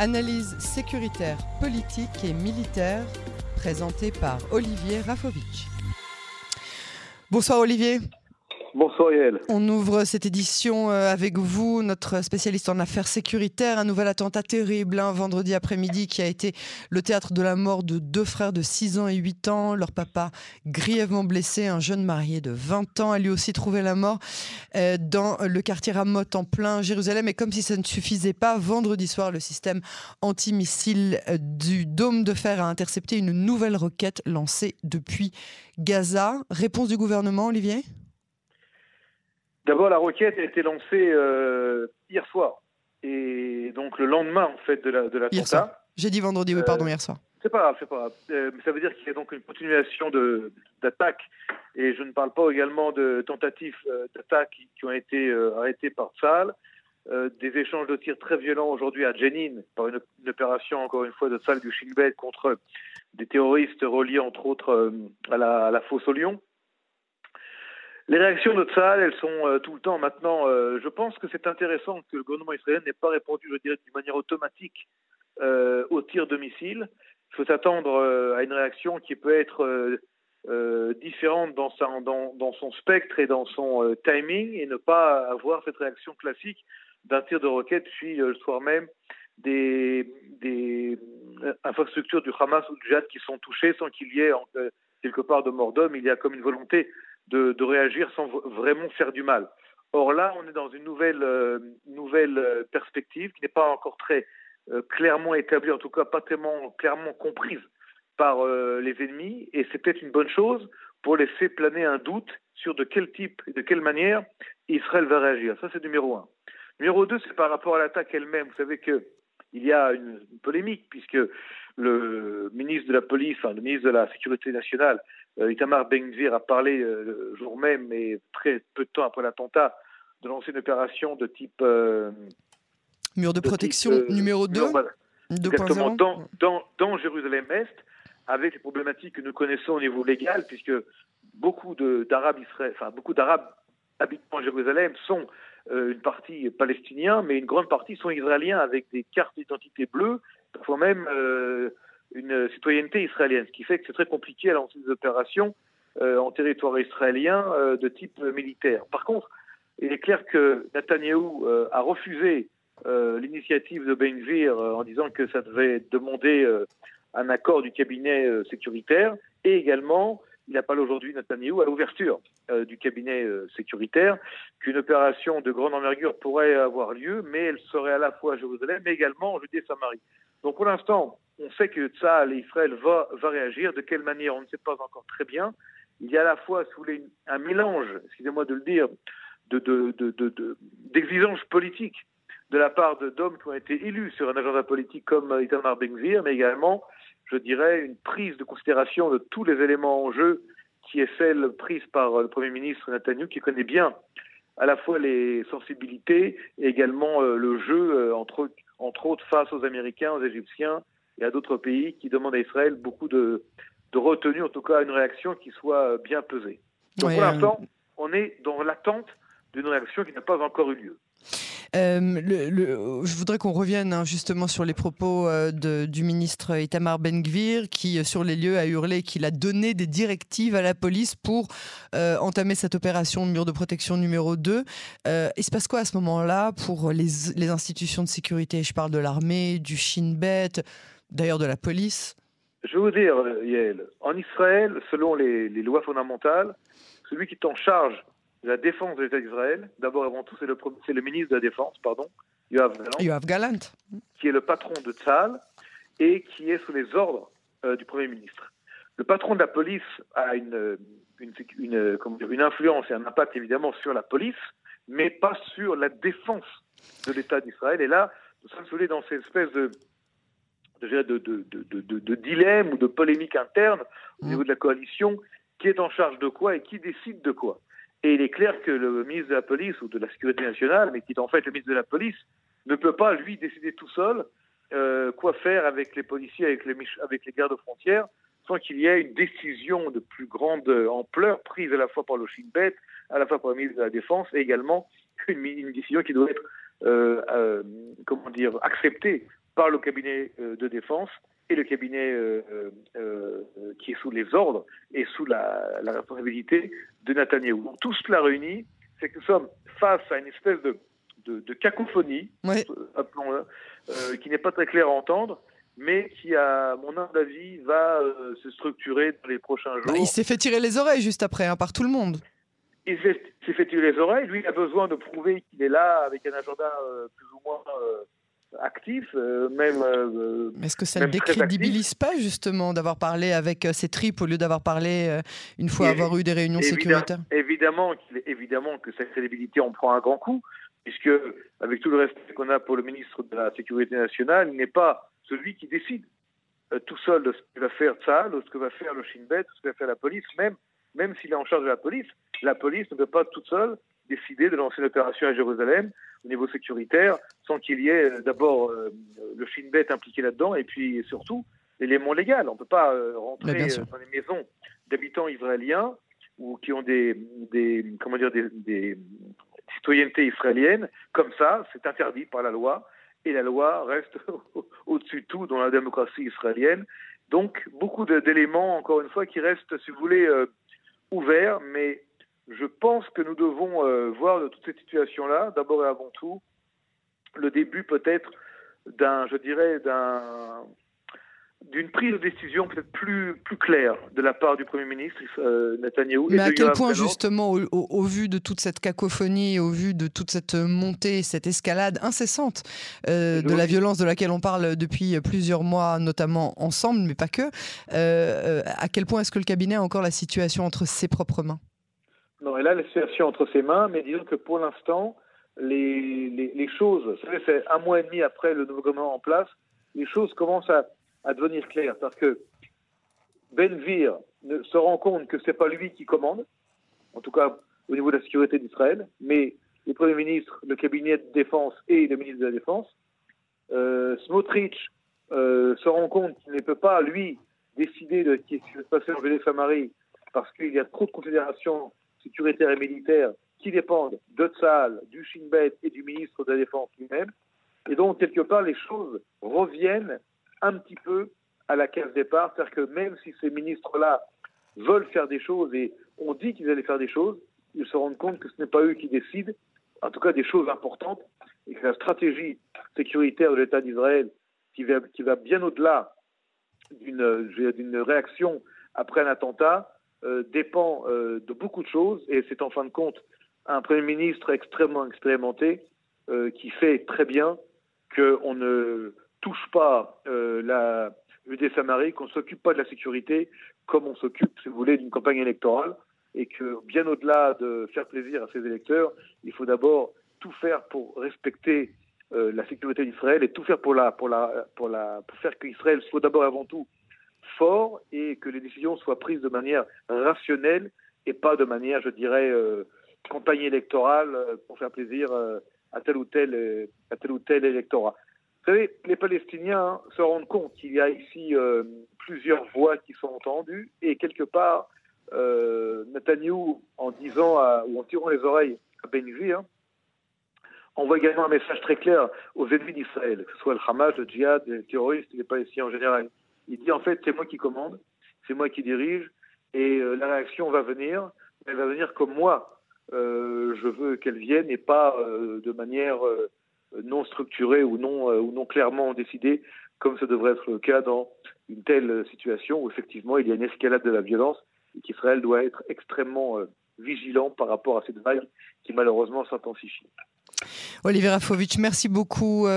Analyse sécuritaire, politique et militaire, présentée par Olivier Rafovitch. Bonsoir Olivier. Bonsoir Yael. On ouvre cette édition euh, avec vous, notre spécialiste en affaires sécuritaires. Un nouvel attentat terrible, un hein, vendredi après-midi, qui a été le théâtre de la mort de deux frères de 6 ans et 8 ans. Leur papa grièvement blessé, un jeune marié de 20 ans, a lui aussi trouvé la mort euh, dans le quartier Ramot en plein Jérusalem. Et comme si ça ne suffisait pas, vendredi soir, le système antimissile euh, du Dôme de Fer a intercepté une nouvelle roquette lancée depuis Gaza. Réponse du gouvernement, Olivier? D'abord, la roquette a été lancée euh, hier soir. Et donc le lendemain, en fait, de la de l'attentat. J'ai dit vendredi, oui, pardon, hier soir. Euh, c'est pas grave, c'est pas grave. Euh, ça veut dire qu'il y a donc une continuation d'attaques. Et je ne parle pas également de tentatives d'attaques qui, ont été arrêtées par Tsal. des échanges de tirs très violents aujourd'hui à Jenin, par une, opération, encore une fois, de Tsal du Shin contre des terroristes reliés, entre autres, à la, à la fosse au Lyon. Les réactions de Tsahal, elles sont euh, tout le temps maintenant. Euh, je pense que c'est intéressant que le gouvernement israélien n'ait pas répondu, je dirais, d'une manière automatique euh, au tir de missiles. Il faut s'attendre à une réaction qui peut être différente dans, dans, son spectre et dans son timing et ne pas avoir cette réaction classique d'un tir de roquette, puis le soir même des, des infrastructures du Hamas ou du Jihad qui sont touchées sans qu'il y ait quelque part de mort d'homme. Il y a comme une volonté de, réagir sans vraiment faire du mal. Or là, on est dans une nouvelle, euh, euh, perspective qui n'est pas encore très euh, clairement établie, en tout cas pas tellement clairement comprise par les ennemis, et c'est peut-être une bonne chose pour laisser planer un doute sur de quel type et de quelle manière Israël va réagir. Ça, c'est numéro un. Numéro deux, c'est par rapport à l'attaque elle-même. Vous savez que il y a une, polémique puisque le ministre de la police, le ministre de la Sécurité nationale, Itamar Ben-Gvir a parlé euh, le jour même, mais très peu de temps après l'attentat, de lancer une opération de type euh, mur de protection numéro 2 Exactement, dans, dans, dans Jérusalem-Est, avec les problématiques que nous connaissons au niveau légal, puisque beaucoup d'Arabes enfin beaucoup d'Arabes habitant à Jérusalem sont une partie palestiniens, mais une grande partie sont israéliens avec des cartes d'identité bleues, parfois même une citoyenneté israélienne, ce qui fait que c'est très compliqué à lancer des opérations euh, en territoire israélien euh, de type militaire. Par contre, il est clair que Netanyahou euh, a refusé l'initiative de Ben Gvir en disant que ça devait demander un accord du cabinet sécuritaire et également il appelle aujourd'hui Netanyahou à l'ouverture du cabinet sécuritaire, qu'une opération de grande envergure pourrait avoir lieu, mais elle serait à la fois à Jérusalem, mais également en Judée-Samarie. Donc pour l'instant, on sait que Tzahal et Israël va, réagir. De quelle manière, on ne sait pas encore très bien. Il y a à la fois un mélange, excusez-moi de le dire, d'exigences de, de, politiques de la part d'hommes qui ont été élus sur un agenda politique comme Itamar Ben-Gvir, mais également, je dirais, une prise de considération de tous les éléments en jeu qui est celle prise par le Premier ministre Netanyahu, qui connaît bien à la fois les sensibilités et également euh, le jeu, euh, entre, entre autres face aux Américains, aux Égyptiens et à d'autres pays qui demandent à Israël beaucoup de, de retenue, en tout cas une réaction qui soit bien pesée. Donc pour l'instant, on est dans l'attente d'une réaction qui n'a pas encore eu lieu. Euh, le, je voudrais qu'on revienne hein, justement sur les propos euh, de, du ministre Itamar Ben-Gvir qui, euh, sur les lieux, a hurlé qu'il a donné des directives à la police pour entamer cette opération mur de protection numéro 2. il se passe quoi à ce moment-là pour les, les, institutions de sécurité? Je parle de l'armée, du Shin Bet, d'ailleurs de la police. Je vais vous dire, Yael, en Israël, selon les, les lois fondamentales, celui qui est en charge la défense de l'État d'Israël. D'abord avant tout, c'est le, le, ministre de la Défense, pardon, Yoav Galant, qui est le patron de Tzal et qui est sous les ordres euh, du Premier ministre. Le patron de la police a une, une, une, une influence et un impact évidemment sur la police, mais pas sur la défense de l'État d'Israël. Et là, nous sommes dans cette espèce de, de, de, de, de dilemme ou de polémique interne au niveau de la coalition qui est en charge de quoi et qui décide de quoi. Et il est clair que le ministre de la Police ou de la Sécurité nationale, mais qui est en fait le ministre de la Police, ne peut pas, lui, décider tout seul euh, quoi faire avec les policiers, avec les, avec les gardes frontières, sans qu'il y ait une décision de plus grande ampleur prise à la fois par le Shin Bet, à la fois par le ministre de la Défense, et également une, une décision qui doit être, euh, euh, comment dire, acceptée par le cabinet de défense et le cabinet qui est sous les ordres et sous la, responsabilité de Netanyahu. Donc tout cela réuni, c'est que nous sommes face à une espèce de, de, cacophonie, qui n'est pas très claire à entendre, mais qui, à mon avis, va se structurer dans les prochains bah, jours. il s'est fait tirer les oreilles juste après, hein, par tout le monde il s'est fait tirer les oreilles. Lui, il a besoin de prouver qu'il est là avec un agenda euh, plus ou moins euh, actif, euh, même. Mais est-ce que ça ne décrédibilise pas justement d'avoir parlé avec ses tripes au lieu d'avoir parlé une fois avoir eu des réunions sécuritaires? Évidemment, évidemment que sa crédibilité en prend un grand coup, puisque avec tout le respect qu'on a pour le ministre de la Sécurité nationale, il n'est pas celui qui décide tout seul de ce que va faire Tzal, de ce que va faire le Shin Bet, de ce que va faire la police, même même s'il est en charge de la police, la police ne peut pas toute seule décider de lancer une opération à Jérusalem au niveau sécuritaire sans qu'il y ait euh, d'abord euh, le Shin Bet impliqué là-dedans et puis surtout l'élément légal. On ne peut pas euh, rentrer dans les maisons d'habitants israéliens ou qui ont des, des comment dire des, des citoyennetés israéliennes comme ça, c'est interdit par la loi et la loi reste au-dessus de tout dans la démocratie israélienne. Donc beaucoup d'éléments, encore une fois, qui restent, si vous voulez, ouvert, mais je pense que nous devons euh, voir de toute cette situation-là, d'abord et avant tout, le début peut-être d'un, je dirais, d'un d'une prise de décision peut-être plus, plus claire de la part du Premier ministre euh, Netanyahou. Mais à quel point justement, au, vu de toute cette cacophonie, au vu de toute cette montée, cette escalade incessante euh, de la violence de laquelle on parle depuis plusieurs mois, notamment ensemble, mais pas que, euh, à quel point est-ce que le cabinet a encore la situation entre ses propres mains? Non, elle a la situation entre ses mains, mais disons que pour l'instant, les, les, les choses, c'est un mois et demi après le nouveau gouvernement en place, les choses commencent à devenir clair. Parce que Benvir se rend compte que ce n'est pas lui qui commande, en tout cas au niveau de la sécurité d'Israël, mais le Premier ministre, le cabinet de défense et le ministre de la Défense. Euh, Smotrich euh, se rend compte qu'il ne peut pas, lui, décider de ce qui va se passer en Judée Samarie parce qu'il y a trop de considérations sécuritaires et militaires qui dépendent de Tzal, du Shin Bet et du ministre de la Défense lui-même. Et donc, quelque part, les choses reviennent un petit peu à la case départ. C'est-à-dire que même si ces ministres-là veulent faire des choses et on dit qu'ils allaient faire des choses, ils se rendent compte que ce n'est pas eux qui décident, en tout cas des choses importantes, et que la stratégie sécuritaire de l'État d'Israël, qui va, bien au-delà d'une réaction après un attentat, dépend euh, de beaucoup de choses, et c'est en fin de compte un Premier ministre extrêmement expérimenté euh, qui fait très bien qu'on ne touche pas euh, la UD Samarie, qu'on ne s'occupe pas de la sécurité comme on s'occupe, si vous voulez, d'une campagne électorale, et que bien au-delà de faire plaisir à ses électeurs, il faut d'abord tout faire pour respecter euh, la sécurité d'Israël et tout faire pour la pour la pour la pour faire qu'Israël soit d'abord avant tout fort et que les décisions soient prises de manière rationnelle et pas de manière, je dirais, euh, campagne électorale euh, pour faire plaisir à tel ou tel à tel ou tel électorat. Vous savez, les Palestiniens se rendent compte qu'il y a ici euh, plusieurs voix qui sont entendues et quelque part, euh, Netanyahou, en disant ou en tirant les oreilles à Ben hein, envoie également un message très clair aux ennemis d'Israël, que ce soit le Hamas, le djihad, les terroristes, les Palestiniens en général. Il dit en fait, c'est moi qui commande, c'est moi qui dirige et euh, la réaction va venir, elle va venir comme moi. Euh, je veux qu'elle vienne et pas de manière non structuré ou non, euh, ou non clairement décidé, comme ce devrait être le cas dans une telle situation où effectivement il y a une escalade de la violence et qu'Israël doit être extrêmement euh, vigilant par rapport à cette vague qui malheureusement s'intensifie. Olivier Rafovitch, merci beaucoup. Euh,